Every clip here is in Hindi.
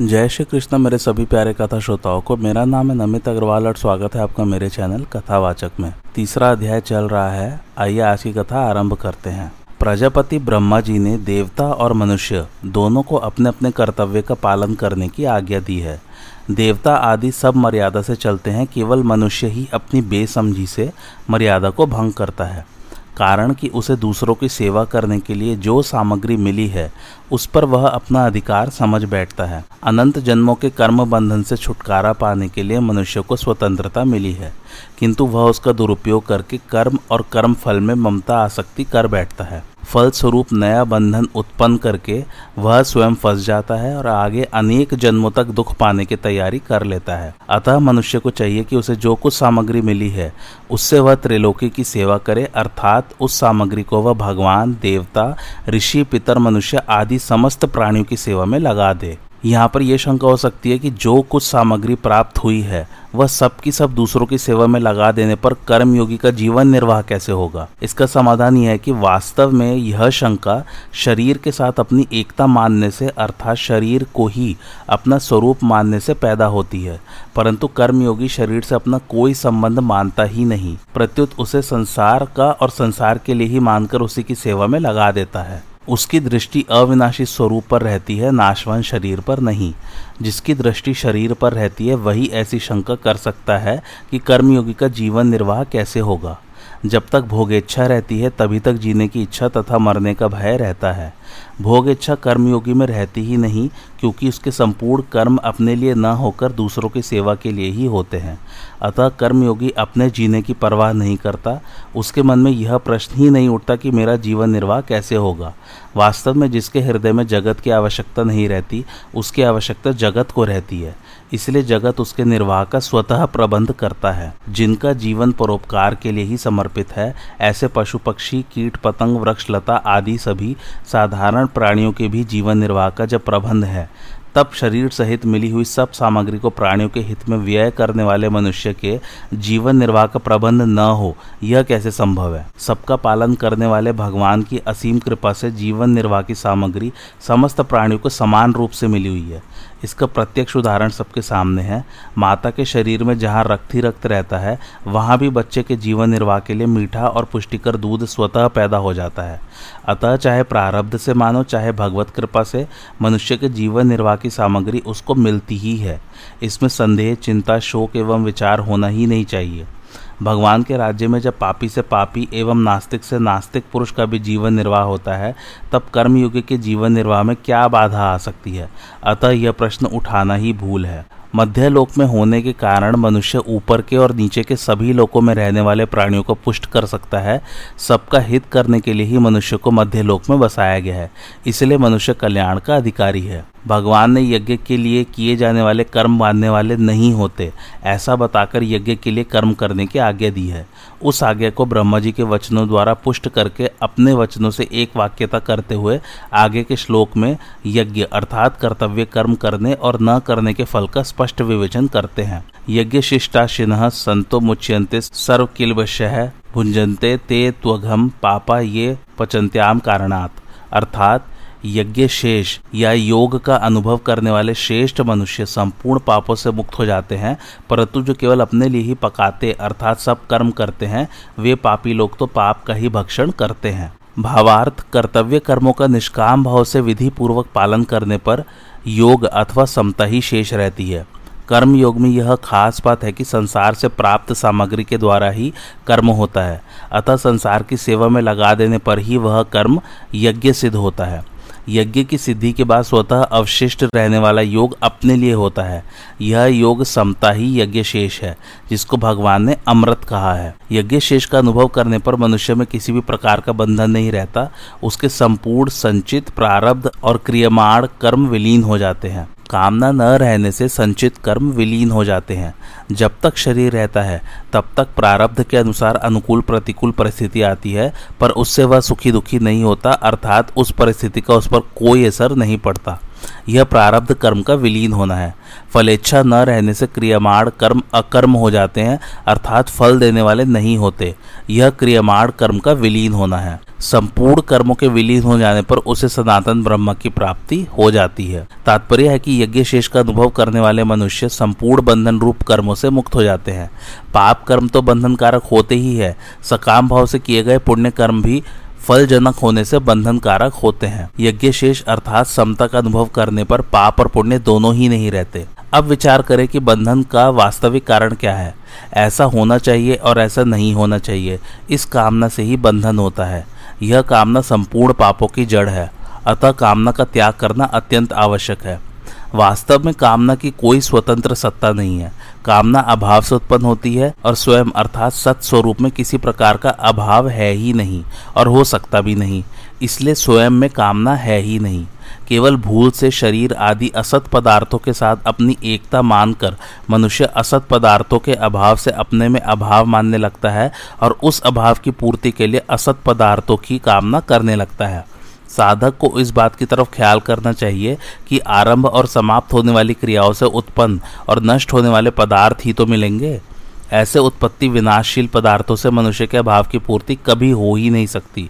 जय श्री कृष्ण, मेरे सभी प्यारे कथा श्रोताओं को। मेरा नाम है नमित अग्रवाल और स्वागत है आपका मेरे चैनल कथावाचक में। तीसरा अध्याय चल रहा है। आइए आज की कथा आरंभ करते हैं। प्रजापति ब्रह्मा जी ने देवता और मनुष्य दोनों को अपने अपने कर्तव्य का पालन करने की आज्ञा दी है। देवता आदि सब मर्यादा से चलते हैं, केवल मनुष्य ही अपनी बेसमझी से मर्यादा को भंग करता है। कारण कि उसे दूसरों की सेवा करने के लिए जो सामग्री मिली है, उस पर वह अपना अधिकार समझ बैठता है। अनंत जन्मों के कर्म बंधन से छुटकारा पाने के लिए मनुष्य को स्वतंत्रता मिली है, किंतु वह उसका दुरुपयोग करके कर्म और कर्म फल में ममता, आसक्ति कर बैठता है। फलस्वरूप नया बंधन उत्पन्न करके वह स्वयं फंस जाता है और आगे अनेक जन्मों तक दुख पाने की तैयारी कर लेता है। अतः मनुष्य को चाहिए कि उसे जो कुछ सामग्री मिली है, उससे वह त्रिलोकी की सेवा करे, अर्थात उस सामग्री को वह भगवान, देवता, ऋषि, पितर, मनुष्य आदि समस्त प्राणियों की सेवा में लगा दे। यहाँ पर यह शंका हो सकती है कि जो कुछ सामग्री प्राप्त हुई है, वह सब की सब दूसरों की सेवा में लगा देने पर कर्मयोगी का जीवन निर्वाह कैसे होगा? इसका समाधान यह है कि वास्तव में यह शंका शरीर के साथ अपनी एकता मानने से अर्थात शरीर को ही अपना स्वरूप मानने से पैदा होती है, परंतु कर्मयोगी शरीर से अपना कोई संबंध मानता ही नहीं। प्रत्युत उसे संसार का और संसार के लिए ही मानकर उसी की सेवा में लगा देता है। उसकी दृष्टि अविनाशी स्वरूप पर रहती है, नाशवान शरीर पर नहीं। जिसकी दृष्टि शरीर पर रहती है, वही ऐसी शंका कर सकता है कि कर्मयोगी का जीवन निर्वाह कैसे होगा। जब तक भोग इच्छा रहती है, तभी तक जीने की इच्छा तथा मरने का भय रहता है। भोग इच्छा कर्मयोगी में रहती ही नहीं, क्योंकि उसके संपूर्ण कर्म अपने लिए न होकर दूसरों की सेवा के लिए ही होते हैं। अतः कर्मयोगी अपने जीने की परवाह नहीं करता। उसके मन में यह प्रश्न ही नहीं उठता कि मेरा जीवन निर्वाह कैसे होगा। वास्तव में जिसके हृदय में जगत की आवश्यकता नहीं रहती, उसकी आवश्यकता जगत को रहती है। इसलिए जगत उसके निर्वाह का स्वतः प्रबंध करता है, जिनका जीवन परोपकार के लिए ही समर्पित है। ऐसे पशु पक्षी, कीट, पतंग, वृक्ष, लता आदि सभी साधारण प्राणियों के भी जीवन निर्वाह का जब प्रबंध है, तब शरीर सहित मिली हुई सब सामग्री को प्राणियों के हित में व्यय करने वाले मनुष्य के जीवन निर्वाह का प्रबंध न हो, यह कैसे संभव है? सबका पालन करने वाले भगवान की असीम कृपा से जीवन निर्वाह की सामग्री समस्त प्राणियों को समान रूप से मिली हुई है। इसका प्रत्यक्ष उदाहरण सबके सामने है। माता के शरीर में जहाँ रक्त ही रक्त रहता है, वहाँ भी बच्चे के जीवन निर्वाह के लिए मीठा और पुष्टिकर दूध स्वतः पैदा हो जाता है। अतः चाहे प्रारब्ध से मानो, चाहे भगवत कृपा से, मनुष्य के जीवन निर्वाह की सामग्री उसको मिलती ही है। इसमें संदेह, चिंता, शोक एवं विचार होना ही नहीं चाहिए। भगवान के राज्य में जब पापी से पापी एवं नास्तिक से नास्तिक पुरुष का भी जीवन निर्वाह होता है, तब कर्मयुग के जीवन निर्वाह में क्या बाधा आ सकती है? अतः यह प्रश्न उठाना ही भूल है। मध्य लोक में होने के कारण मनुष्य ऊपर के और नीचे के सभी लोकों में रहने वाले प्राणियों को पुष्ट कर सकता है। सबका हित करने के लिए ही मनुष्य को मध्य लोक में बसाया गया है। इसलिए मनुष्य कल्याण का अधिकारी है। भगवान ने यज्ञ के लिए किए जाने वाले कर्म बांधने वाले नहीं होते, ऐसा बताकर यज्ञ के लिए कर्म करने की आज्ञा दी है। उस आज्ञा को ब्रह्मा जी के वचनों द्वारा पुष्ट करके अपने वचनों से एक वाक्यता करते हुए आगे के श्लोक में यज्ञ अर्थात कर्तव्य कर्म करने और न करने के फल का स्पष्ट विवेचन करते हैं। यज्ञ शिष्टाशिन संतो मुच्यंते सर्व किलवश्य भुंजनते ते त्वघम पापा ये पचंत्याम कारणात। अर्थात यज्ञ शेष या योग का अनुभव करने वाले श्रेष्ठ मनुष्य संपूर्ण पापों से मुक्त हो जाते हैं, परंतु जो केवल अपने लिए ही पकाते, अर्थात सब कर्म करते हैं, वे पापी लोग तो पाप का ही भक्षण करते हैं। भावार्थ कर्तव्य कर्मों का निष्काम भाव से विधि पूर्वक पालन करने पर योग अथवा समता ही शेष रहती है। कर्म योग में यह खास बात है कि संसार से प्राप्त सामग्री के द्वारा ही कर्म होता है। अतः संसार की सेवा में लगा देने पर ही वह कर्म यज्ञ सिद्ध होता है। यज्ञ की सिद्धि के बाद स्वतः अवशिष्ट रहने वाला योग अपने लिए होता है। यह योग समता ही यज्ञ शेष है, जिसको भगवान ने अमृत कहा है। यज्ञ शेष का अनुभव करने पर मनुष्य में किसी भी प्रकार का बंधन नहीं रहता, उसके संपूर्ण संचित, प्रारब्ध और क्रियमाण कर्म विलीन हो जाते हैं। कामना न रहने से संचित कर्म विलीन हो जाते हैं। जब तक शरीर रहता है, तब तक प्रारब्ध के अनुसार अनुकूल प्रतिकूल परिस्थिति आती है, पर उससे वह सुखी दुखी नहीं होता, अर्थात उस परिस्थिति का उस पर कोई असर नहीं पड़ता। यह प्रारब्ध कर्म का विलीन होना है। फलेच्छा न रहने से क्रियमाण कर्म अकर्म हो जाते हैं, अर्थात फल देने वाले नहीं होते। यह क्रियमाण कर्म का विलीन होना है। संपूर्ण कर्मों के विलीन हो जाने पर उसे सनातन ब्रह्म की प्राप्ति हो जाती है। तात्पर्य है कि यज्ञ शेष का अनुभव करने वाले मनुष्य संपूर्ण बंधन रूप कर्मों से मुक्त हो जाते हैं। पाप कर्म तो बंधन कारक होते ही है। सकाम भाव से किए गए पुण्य कर्म भी फलजनक होने से बंधन कारक होते हैं। यज्ञ शेष अर्थात समता का अनुभव करने पर पाप और पुण्य दोनों ही नहीं रहते। अब विचार करें कि बंधन का वास्तविक कारण क्या है। ऐसा होना चाहिए और ऐसा नहीं होना चाहिए। इस कामना से ही बंधन होता है। यह कामना संपूर्ण पापों की जड़ है, अतः कामना का त्याग करना अत्यंत आवश्यक है। वास्तव में कामना की कोई स्वतंत्र सत्ता नहीं है। कामना अभाव से उत्पन्न होती है और स्वयं अर्थात सत स्वरूप में किसी प्रकार का अभाव है ही नहीं और हो सकता भी नहीं, इसलिए स्वयं में कामना है ही नहीं। केवल भूल से शरीर आदि असत पदार्थों के साथ अपनी एकता मानकर मनुष्य असत पदार्थों के अभाव से अपने में अभाव मानने लगता है और उस अभाव की पूर्ति के लिए असत पदार्थों की कामना करने लगता है। साधक को इस बात की तरफ़ ख्याल करना चाहिए कि आरंभ और समाप्त होने वाली क्रियाओं से उत्पन्न और नष्ट होने वाले पदार्थ ही तो मिलेंगे। ऐसे उत्पत्ति विनाशशील पदार्थों से मनुष्य के अभाव की पूर्ति कभी हो ही नहीं सकती।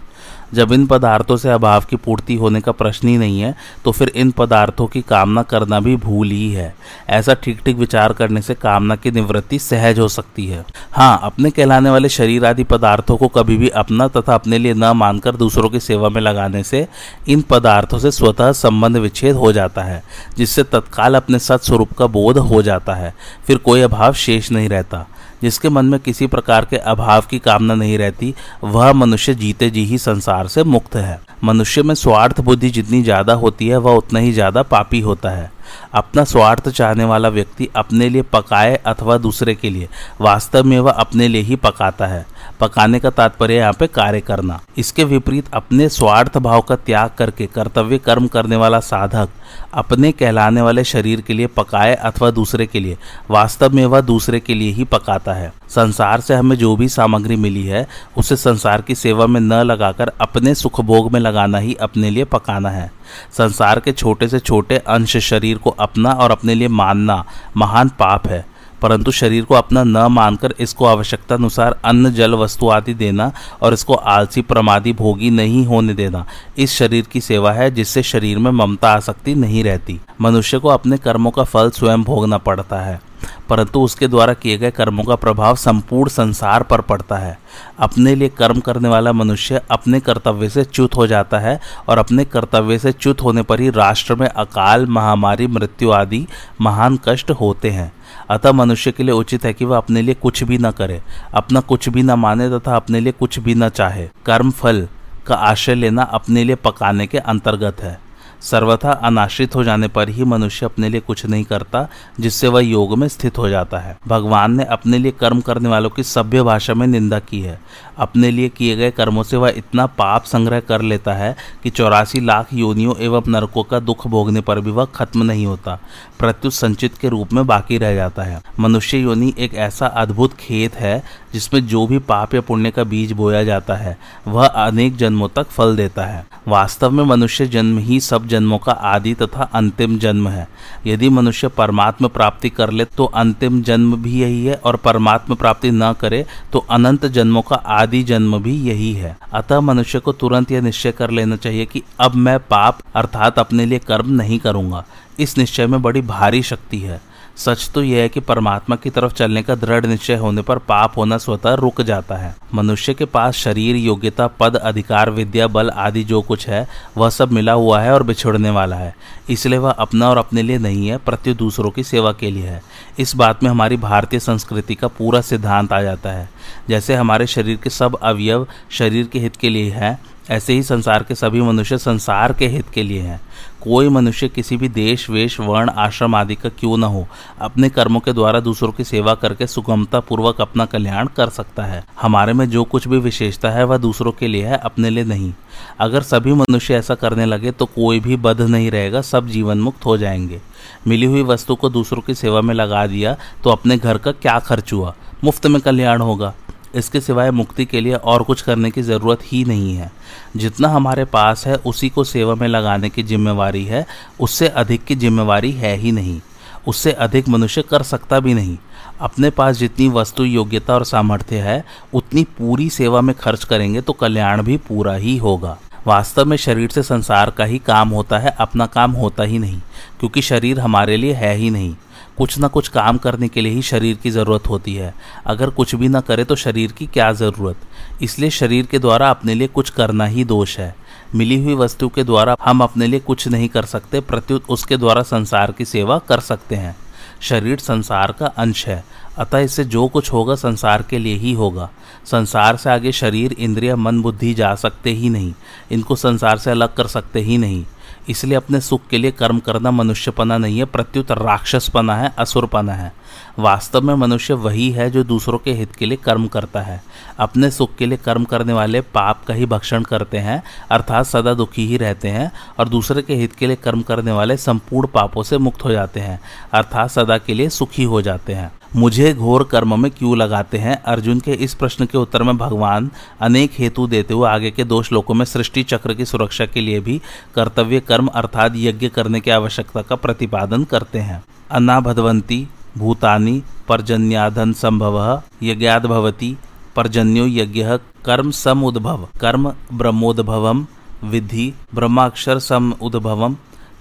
जब इन पदार्थों से अभाव की पूर्ति होने का प्रश्न ही नहीं है तो फिर इन पदार्थों की कामना करना भी भूल ही है। ऐसा ठीक ठीक विचार करने से कामना की निवृत्ति सहज हो सकती है। हाँ अपने कहलाने वाले शरीर आदि पदार्थों को कभी भी अपना तथा अपने लिए न मानकर दूसरों की सेवा में लगाने से इन पदार्थों से स्वतः संबंध विच्छेद हो जाता है, जिससे तत्काल अपने सत्स्वरूप का बोध हो जाता है। फिर कोई अभाव शेष नहीं रहता। जिसके मन में किसी प्रकार के अभाव की कामना नहीं रहती, वह मनुष्य जीते जी ही संसार से मुक्त है। मनुष्य में स्वार्थ बुद्धि जितनी ज़्यादा होती है, वह उतना ही ज़्यादा पापी होता है। अपना स्वार्थ चाहने वाला व्यक्ति अपने लिए पकाए अथवा दूसरे के लिए। वास्तव में वह अपने लिए ही पकाता है। पकाने का तात्पर्य यहाँ पे कार्य करना। इसके विपरीत अपने स्वार्थ भाव का त्याग करके कर्तव्य कर्म करने वाला साधक अपने कहलाने वाले शरीर के लिए पकाए अथवा दूसरे के लिए। वास्तव में वह दूसरे के लिए ही पकाता है। संसार से हमें जो भी सामग्री मिली है, उसे संसार की सेवा में न लगाकर अपने सुख भोग में लगाना ही अपने लिए पकाना है। संसार के छोटे से छोटे अंश शरीर को अपना और अपने लिए मानना महान पाप है। परंतु शरीर को अपना न मानकर इसको आवश्यकता अनुसार अन्न, जल, वस्तु आदि देना और इसको आलसी, प्रमादी, भोगी नहीं होने देना, इस शरीर की सेवा है जिससे शरीर में ममता आसक्ति नहीं रहती। मनुष्य को अपने कर्मों का फल स्वयं भोगना पड़ता है। परंतु उसके द्वारा किए गए कर्मों का प्रभाव संपूर्ण संसार पर पड़ता है। अपने लिए कर्म करने वाला मनुष्य अपने कर्तव्य से च्युत हो जाता है और अपने कर्तव्य से च्युत होने पर ही राष्ट्र में अकाल, महामारी, मृत्यु आदि महान कष्ट होते हैं। अतः मनुष्य के लिए उचित है कि वह अपने लिए कुछ भी न करे, अपना कुछ भी न माने तथा अपने लिए कुछ भी न चाहे। कर्म फल का आश्रय लेना अपने लिए पकाने के अंतर्गत है। सर्वथा अनाश्रित हो जाने पर ही मनुष्य अपने लिए कुछ नहीं करता, जिससे वह योग में स्थित हो जाता है। भगवान ने अपने लिए कर्म करने वालों की सभ्य भाषा में निंदा की है। अपने लिए किए गए कर्मों से वह इतना पाप संग्रह कर लेता है कि चौरासी लाख योनियों एवं नरकों का दुख भोगने पर भी वह खत्म नहीं होता, प्रत्युत संचित के रूप में बाकी रह जाता है। मनुष्य योनि एक ऐसा अद्भुत खेत है जिसमें जो भी पाप या पुण्य का बीज बोया जाता है, वह अनेक जन्मों तक फल देता है। वास्तव में मनुष्य जन्म ही सब जन्मों का आदि तथा अंतिम जन्म है। यदि मनुष्य परमात्म प्राप्ति कर ले तो अंतिम जन्म भी यही है और परमात्म प्राप्ति न करे तो अनंत जन्मों का आदि जन्म भी यही है। अतः मनुष्य को तुरंत यह निश्चय कर लेना चाहिए कि अब मैं पाप, अर्थात अपने लिए कर्म नहीं करूँगा। इस निश्चय में बड़ी भारी शक्ति है। सच तो यह है कि परमात्मा की तरफ़ चलने का दृढ़ निश्चय होने पर पाप होना स्वतः रुक जाता है। मनुष्य के पास शरीर, योग्यता, पद, अधिकार, विद्या, बल आदि जो कुछ है, वह सब मिला हुआ है और बिछुड़ने वाला है। इसलिए वह अपना और अपने लिए नहीं है प्रत्यु दूसरों की सेवा के लिए है। इस बात में हमारी भारतीय संस्कृति का पूरा सिद्धांत आ जाता है। जैसे हमारे शरीर के सब अवयव शरीर के हित के लिए है, ऐसे ही संसार के सभी मनुष्य संसार के हित के लिए हैं। कोई मनुष्य किसी भी देश, वेश, वर्ण, आश्रम आदि का क्यों न हो, अपने कर्मों के द्वारा दूसरों की सेवा करके सुगमता पूर्वक अपना कल्याण कर सकता है। हमारे में जो कुछ भी विशेषता है, वह दूसरों के लिए है, अपने लिए नहीं। अगर सभी मनुष्य ऐसा करने लगे तो कोई भी बध नहीं रहेगा, सब जीवन मुक्त हो जाएँगे। मिली हुई वस्तु को दूसरों की सेवा में लगा दिया तो अपने घर का क्या खर्च हुआ? मुफ़्त में कल्याण होगा। इसके सिवाय मुक्ति के लिए और कुछ करने की ज़रूरत ही नहीं है। जितना हमारे पास है, उसी को सेवा में लगाने की जिम्मेवारी है, उससे अधिक की जिम्मेवारी है ही नहीं। उससे अधिक मनुष्य कर सकता भी नहीं। अपने पास जितनी वस्तु, योग्यता और सामर्थ्य है, उतनी पूरी सेवा में खर्च करेंगे तो कल्याण भी पूरा ही होगा। वास्तव में शरीर से संसार का ही काम होता है, अपना काम होता ही नहीं, क्योंकि शरीर हमारे लिए है ही नहीं। कुछ ना कुछ काम करने के लिए ही शरीर की ज़रूरत होती है। अगर कुछ भी ना करे तो शरीर की क्या ज़रूरत? इसलिए शरीर के द्वारा अपने लिए कुछ करना ही दोष है। मिली हुई वस्तु के द्वारा हम अपने लिए कुछ नहीं कर सकते, प्रत्युत उसके द्वारा संसार की सेवा कर सकते हैं। शरीर संसार का अंश है। अतः इससे जो कुछ होगा संसार के लिए ही होगा। संसार से आगे शरीर, इंद्रिय, मन, बुद्धि जा सकते ही नहीं। इनको संसार से अलग कर सकते ही नहीं। इसलिए अपने सुख के लिए कर्म करना मनुष्यपना नहीं है, प्रत्युत राक्षसपना है, असुरपना है। वास्तव में मनुष्य वही है जो दूसरों के हित के लिए कर्म करता है। अपने सुख के लिए कर्म करने वाले पाप का ही भक्षण करते हैं, अर्थात सदा दुखी ही रहते हैं और दूसरे के हित के लिए कर्म करने वाले संपूर्ण पापों से मुक्त हो जाते हैं, अर्थात सदा के लिए सुखी हो जाते हैं। मुझे घोर कर्म में क्यों लगाते हैं? अर्जुन के इस प्रश्न के उत्तर में भगवान अनेक हेतु देते हुए आगे के दो श्लोकों में सृष्टि चक्र की सुरक्षा के लिए भी कर्तव्य कर्म, अर्थात यज्ञ करने की आवश्यकता का प्रतिपादन करते हैं। अनाभदवंती भूतानि पर्जन्याधन संभव यज्ञाद भवती पर्जन्यो यज्ञ कर्म सम उद्भव कर्म ब्रह्मोद्भव, विधि ब्रह्माक्षर सम उद्भव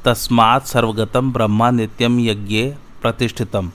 तस्मात् सर्वगतम ब्रह्मा नित्यम यज्ञ प्रतिष्ठितम।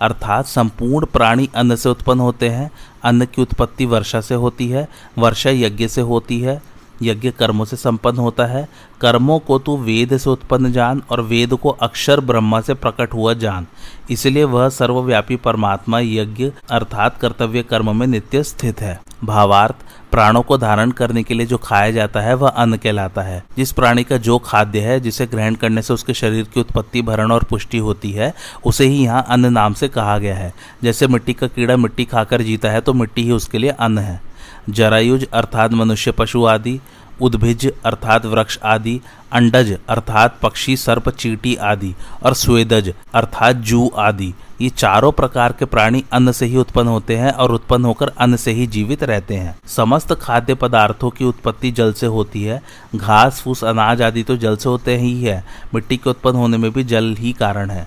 अर्थात संपूर्ण प्राणी अन्न से उत्पन्न होते हैं, अन्न की उत्पत्ति वर्षा से होती है, वर्षा यज्ञ से होती है यज्ञ कर्मों से संपन्न होता है। कर्मों को तू वेद से उत्पन्न जान और वेद को अक्षर ब्रह्मा से प्रकट हुआ जान। इसलिए वह सर्वव्यापी परमात्मा यज्ञ अर्थात कर्तव्य कर्म में नित्य स्थित है। भावार्थ, प्राणों को धारण करने के लिए जो खाया जाता है, वह अन्न कहलाता है। जिस प्राणी का जो खाद्य है, जिसे ग्रहण करने से उसके शरीर की उत्पत्ति, भरण और पुष्टि होती है, उसे ही यहाँ अन्न नाम से कहा गया है। जैसे मिट्टी का कीड़ा मिट्टी खाकर जीता है तो मिट्टी ही उसके लिए अन्न है। जरायुज अर्थात मनुष्य पशु आदि, उद्भिज अर्थात वृक्ष आदि, अंडज अर्थात पक्षी, सर्प, चीटी आदि और स्वेदज अर्थात जू आदि। ये चारों प्रकार के प्राणी अन्न से ही उत्पन्न होते हैं और उत्पन्न होकर अन्न से ही जीवित रहते हैं। समस्त खाद्य पदार्थों की उत्पत्ति जल से होती है। घास, फूस, अनाज आदि तो जल से होते ही है। मिट्टी के उत्पन्न होने में भी जल ही कारण है।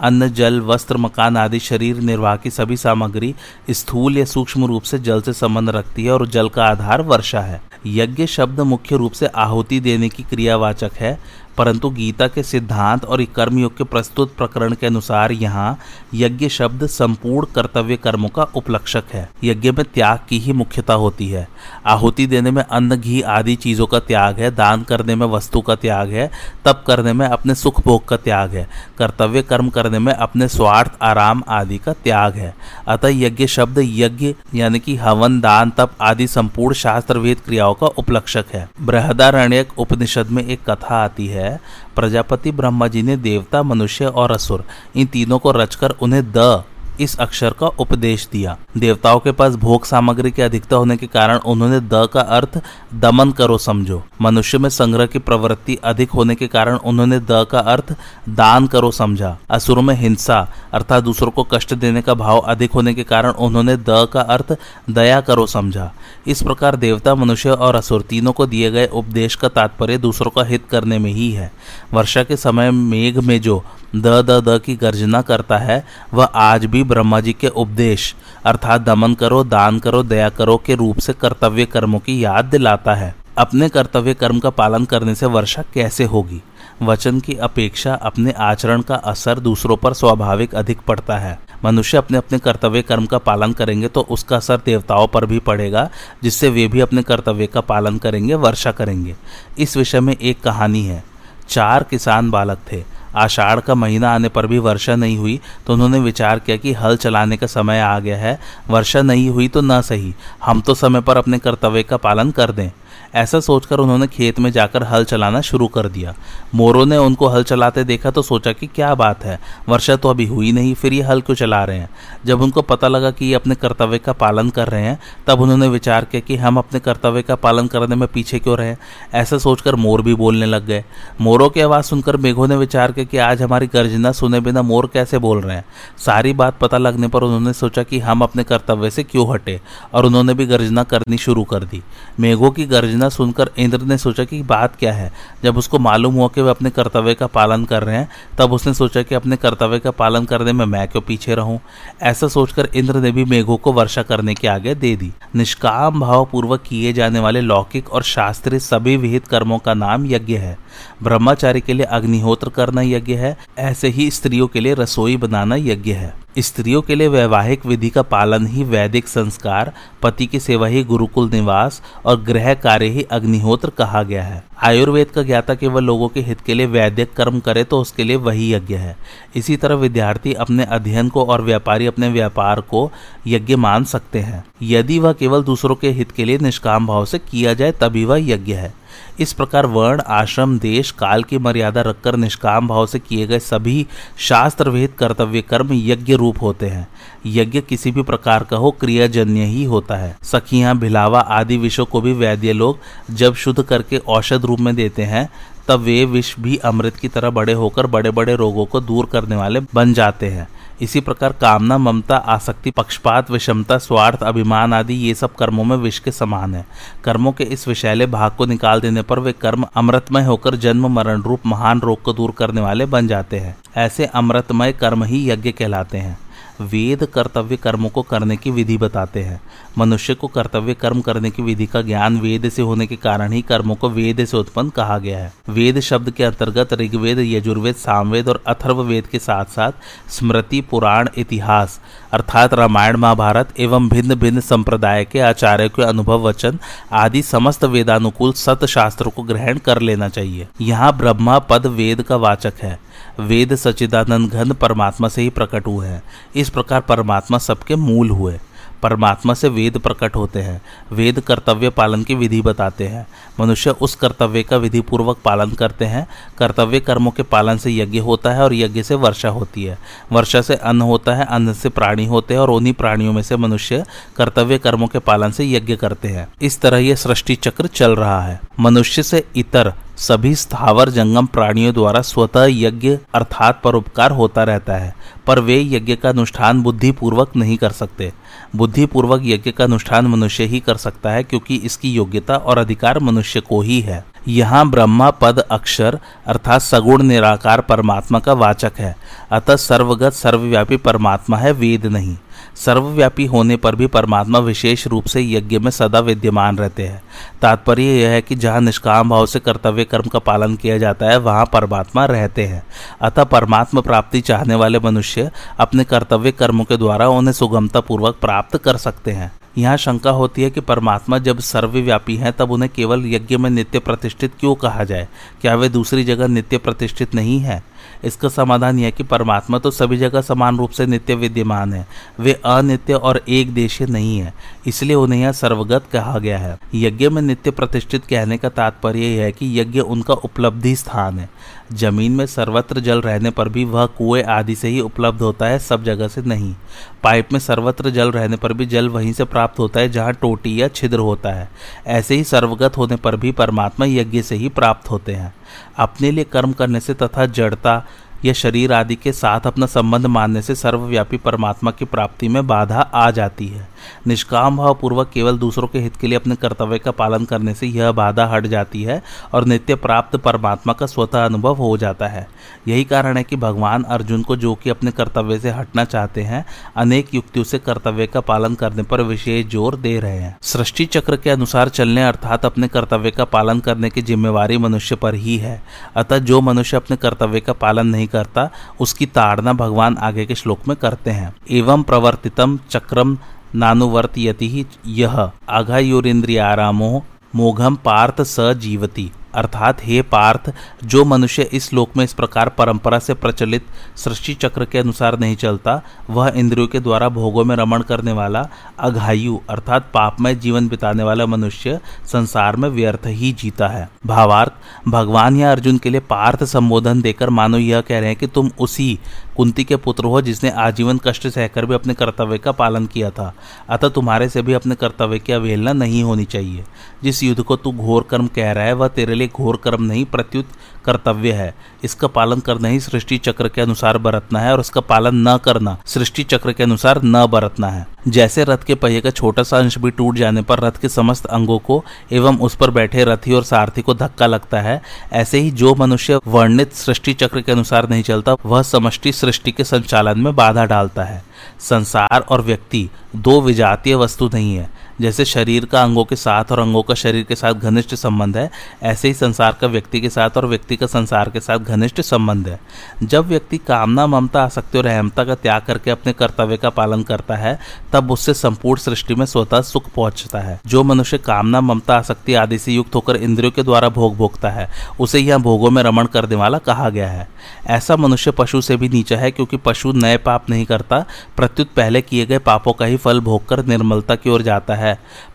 अन्न, जल, वस्त्र, मकान आदि शरीर निर्वाह की सभी सामग्री स्थूल या सूक्ष्म रूप से जल से संबंध रखती है और जल का आधार वर्षा है। यज्ञ शब्द मुख्य रूप से आहुति देने की क्रियावाचक है। परंतु गीता के सिद्धांत और कर्मयोग के प्रस्तुत प्रकरण के अनुसार यहाँ यज्ञ शब्द संपूर्ण कर्तव्य कर्मों का उपलक्षक है। यज्ञ में त्याग की ही मुख्यता होती है। आहुति देने में अन्न, घी आदि चीज़ों का त्याग है। दान करने में वस्तु का त्याग है। तप करने में अपने सुख भोग का त्याग है। कर्तव्य कर्म करने में अपने स्वार्थ, आराम आदि का त्याग है। अतः यज्ञ शब्द यज्ञ यानी कि हवन, दान, तप आदि संपूर्ण शास्त्रवेद क्रियाओं का उपलक्षक है। बृहदारण्यक उपनिषद में एक कथा आती है है, प्रजापति ब्रह्मा जी ने देवता, मनुष्य और असुर, इन तीनों को रचकर उन्हें द इस अक्षर का उपदेश दिया। देवताओं के पास भोग सामग्री के अधिकता होने के कारण उन्होंने द का अर्थ दमन करो समझो। मनुष्य में संग्रह की प्रवृत्ति अधिक होने के कारण उन्होंने द का अर्थ दान करो समझा। असुर में हिंसा अर्थात दूसरों को कष्ट देने का भाव अधिक होने के कारण उन्होंने द का अर्थ दया करो समझा। इस प्रकार देवता, मनुष्य और असुर तीनों को दिए गए उपदेश का तात्पर्य दूसरों का हित करने में ही है। वर्षा के समय मेघ में जो द द द की गर्जना करता है, वह आज भी ब्रह्मा जी के उपदेश, अर्थात दमन करो, दान करो, दया करो के रूप से कर्तव्य कर्मों की याद दिलाता है। अपने कर्तव्य कर्म का पालन करने से वर्षा कैसे होगी? वचन की अपेक्षा अपने आचरण का असर दूसरों पर स्वाभाविक अधिक पड़ता है। मनुष्य अपने अपने कर्तव्य कर्म का पालन करेंगे तो उसका असर देवताओं पर भी पड़ेगा, जिससे वे भी अपने कर्तव्य का पालन करेंगे, वर्षा करेंगे। इस विषय में एक कहानी है। चार किसान बालक थे। आषाढ़ का महीना आने पर भी वर्षा नहीं हुई तो उन्होंने विचार किया कि हल चलाने का समय आ गया है। वर्षा नहीं हुई तो न सही। हम तो समय पर अपने कर्तव्य का पालन कर दें। ऐसा सोचकर उन्होंने खेत में जाकर हल चलाना शुरू कर दिया। मोरों ने उनको हल चलाते देखा तो सोचा कि क्या बात है, वर्षा तो अभी हुई नहीं, फिर ये हल क्यों चला रहे हैं? जब उनको पता लगा कि ये अपने कर्तव्य का पालन कर रहे हैं, तब उन्होंने विचार किया कि हम अपने कर्तव्य का पालन करने में पीछे क्यों रहे? ऐसा सोचकर मोर भी बोलने लग गए। मोरों की आवाज़ सुनकर मेघों ने विचार किया कि आज हमारी गर्जना सुने बिना मोर कैसे बोल रहे हैं? सारी बात पता लगने पर उन्होंने सोचा कि हम अपने कर्तव्य से क्यों हटे, और उन्होंने भी गर्जना करनी शुरू कर दी। मेघों की गर्जना गर्जना सुनकर इंद्र ने सोचा कि बात क्या है। जब उसको मालूम हुआ कि वे अपने कर्तव्य का पालन कर रहे हैं, तब उसने सोचा कि अपने कर्तव्य का पालन करने में मैं क्यों पीछे रहूँ? ऐसा सोचकर इंद्र ने भी मेघों को वर्षा करने के आगे दे दी। निष्काम भाव पूर्वक किए जाने वाले लौकिक और शास्त्रीय सभी विहित कर्मों का नाम यज्ञ है। ब्रह्मचारी के लिए अग्निहोत्र करना यज्ञ है। ऐसे ही स्त्रियों के लिए रसोई बनाना यज्ञ है। स्त्रियों के लिए वैवाहिक विधि का पालन ही वैदिक संस्कार, पति की सेवा ही गुरुकुल निवास और गृह कार्य ही अग्निहोत्र कहा गया है। आयुर्वेद का ज्ञाता केवल लोगों के हित के लिए वैदिक कर्म करे तो उसके लिए वही यज्ञ है। इसी तरह विद्यार्थी अपने अध्ययन को और व्यापारी अपने व्यापार को यज्ञ मान सकते हैं। यदि वह केवल दूसरों के हित के लिए निष्काम भाव से किया जाए, तभी वह यज्ञ है। इस प्रकार वर्ण, आश्रम, देश, काल की मर्यादा रखकर निष्काम भाव से किए गए सभी शास्त्र विहित कर्तव्य कर्म यज्ञ रूप होते हैं। यज्ञ किसी भी प्रकार का हो, क्रियाजन्य ही होता है। सखियाँ, भिलावा आदि विषयों को भी वैद्य लोग जब शुद्ध करके औषध रूप में देते हैं, तब वे विष भी अमृत की तरह बड़े होकर बड़े बड़े रोगों को दूर करने वाले बन जाते हैं। इसी प्रकार कामना, ममता, आसक्ति, पक्षपात, विषमता, स्वार्थ, अभिमान आदि, ये सब कर्मों में विष के समान है। कर्मों के इस विषैले भाग को निकाल देने पर वे कर्म अमृतमय होकर जन्म, मरण रूप, महान रोग को दूर करने वाले बन जाते हैं। ऐसे अमृतमय कर्म ही यज्ञ कहलाते हैं। वेद कर्तव्य कर्मों को करने की विधि बताते हैं। मनुष्य को कर्तव्य कर्म करने की विधि का ज्ञान वेद से होने के कारण ही कर्मों को वेद से उत्पन्न कहा गया है। वेद शब्द के अंतर्गत ऋग्वेद, यजुर्वेद, सामवेद और अथर्व वेद के साथ साथ स्मृति, पुराण, इतिहास अर्थात रामायण, महाभारत एवं भिन्न भिन्न संप्रदाय के आचार्य के अनुभव, वचन आदि समस्त वेदानुकूल सत शास्त्रों को ग्रहण कर लेना चाहिए। यहाँ ब्रह्मा पद वेद का वाचक है। वेद सचिदानंद घन परमात्मा से ही प्रकट हुए हैं। इस प्रकार परमात्मा सबके मूल हुए। परमात्मा से वेद प्रकट होते हैं। वेद कर्तव्य पालन की विधि बताते हैं। मनुष्य उस कर्तव्य का विधि पूर्वक पालन करते हैं। कर्तव्य कर्मों के पालन से यज्ञ होता है और यज्ञ से वर्षा होती है। वर्षा से अन्न होता है, अन्न से प्राणी होते हैं और उन्हीं प्राणियों में से मनुष्य कर्तव्य कर्मों के पालन से यज्ञ करते हैं। इस तरह यह सृष्टि चक्र चल रहा है। मनुष्य से इतर सभी स्थावर जंगम प्राणियों द्वारा स्वतः यज्ञ अर्थात परोपकार होता रहता है, पर वे यज्ञ का अनुष्ठान बुद्धिपूर्वक नहीं कर सकते। बुद्धिपूर्वक यज्ञ का अनुष्ठान मनुष्य ही कर सकता है, क्योंकि इसकी योग्यता और अधिकार मनुष्य को ही है। यहाँ ब्रह्मा पद अक्षर अर्थात सगुण निराकार परमात्मा का वाचक है। अतः सर्वगत सर्वव्यापी परमात्मा है, वेद नहीं। सर्वव्यापी होने पर भी परमात्मा विशेष रूप से यज्ञ में सदा विद्यमान रहते हैं। तात्पर्य यह है कि जहाँ निष्काम भाव से कर्तव्य कर्म का पालन किया जाता है, वहाँ परमात्मा रहते हैं। अतः परमात्मा प्राप्ति चाहने वाले मनुष्य अपने कर्तव्य कर्मों के द्वारा उन्हें सुगमता पूर्वक प्राप्त कर सकते हैं। यहाँ शंका होती है कि परमात्मा जब सर्वव्यापी हैं, तब उन्हें केवल यज्ञ में नित्य प्रतिष्ठित क्यों कहा जाए? क्या वे दूसरी जगह नित्य प्रतिष्ठित नहीं है? इसका समाधान यह कि परमात्मा तो सभी जगह समान रूप से नित्य विद्यमान है। वे अनित्य और एक देशीय नहीं है, इसलिए उन्हें यह सर्वगत कहा गया है। यज्ञ में नित्य प्रतिष्ठित कहने का तात्पर्य यह है कि यज्ञ उनका उपलब्धि स्थान है। ज़मीन में सर्वत्र जल रहने पर भी वह कुएँ आदि से ही उपलब्ध होता है, सब जगह से नहीं। पाइप में सर्वत्र जल रहने पर भी जल वहीं से प्राप्त होता है, जहाँ टोटी या छिद्र होता है। ऐसे ही सर्वगत होने पर भी परमात्मा यज्ञ से ही प्राप्त होते हैं। अपने लिए कर्म करने से तथा जड़ता या शरीर आदि के साथ अपना संबंध मानने से सर्वव्यापी परमात्मा की प्राप्ति में बाधा आ जाती है। निष्काम भाव पूर्वक केवल दूसरों के हित के लिए अपने कर्तव्य का पालन करने से यह बाधा हट जाती है और नित्य प्राप्त परमात्मा का स्वतः अनुभव हो जाता है। यही कारण है कि भगवान अर्जुन को जो कि अपने कर्तव्य से हटना चाहते हैं, अनेक युक्तियों से कर्तव्य का पालन करने पर विशेष ज़ोर दे रहे हैं। सृष्टि चक्र के अनुसार चलने अर्थात अपने कर्तव्य का पालन करने की जिम्मेवारी मनुष्य पर ही है। अतः जो मनुष्य अपने कर्तव्य का पालन नहीं करता, उसकी ताड़ना भगवान आगे के श्लोक में करते हैं। एवं प्रवर्तितम चक्रम नानुवर्तयति यह आघायुरिंद्रियारामो मोघम पार्थ स जीवती। अर्थात, हे पार्थ, जो मनुष्य इस लोक में इस प्रकार परंपरा से प्रचलित सृष्टि चक्र के अनुसार नहीं चलता, वह इंद्रियों के द्वारा भोगों में रमण करने वाला अघायु, अर्थात पापमय जीवन बिताने वाला मनुष्य संसार में व्यर्थ ही जीता है। भावार्थ, भगवान या अर्जुन के लिए पार्थ संबोधन देकर मानो यह कह रहे हैं कि तुम उसी कुंती के पुत्र हो जिसने आजीवन कष्ट सहकर भी अपने कर्तव्य का पालन किया था। अतः तुम्हारे से भी अपने कर्तव्य की अवहेलना नहीं होनी चाहिए। जिस युद्ध को तू घोर कर्म कह रहा है, वह तेरे लिए घोर कर्म नहीं, प्रत्युत कर्तव्य है। इसका पालन करना ही सृष्टि चक्र के अनुसार बरतना है और उसका पालन न करना, सृष्टि चक्र के अनुसार न बरतना है। जैसे रथ के पहिए का छोटा सा अंश भी टूट जाने पर रथ के समस्त अंगों को एवं उस पर बैठे रथी और सारथी को धक्का लगता है, ऐसे ही जो मनुष्य वर्णित सृष्टि चक्र के अनुसार नहीं चलता, वह समष्टि सृष्टि के संचालन में बाधा डालता है। संसार और व्यक्ति, दो विजातीय वस्तु नहीं है। जैसे शरीर का अंगों के साथ और अंगों का शरीर के साथ घनिष्ठ संबंध है, ऐसे ही संसार का व्यक्ति के साथ और व्यक्ति का संसार के साथ घनिष्ठ संबंध है। जब व्यक्ति कामना, ममता, आसक्ति और अहमता का त्याग करके अपने कर्तव्य का पालन करता है, तब उससे संपूर्ण सृष्टि में स्वतः सुख पहुँचता है। जो मनुष्य कामना, ममता, आसक्ति आदि से युक्त होकर इंद्रियों के द्वारा भोग भोगता है, उसे यह भोगों में रमण करने वाला कहा गया है। ऐसा मनुष्य पशु से भी नीचा है, क्योंकि पशु नए पाप नहीं करता, प्रत्युत पहले किए गए पापों का ही फल भोगकर निर्मलता की ओर जाता है।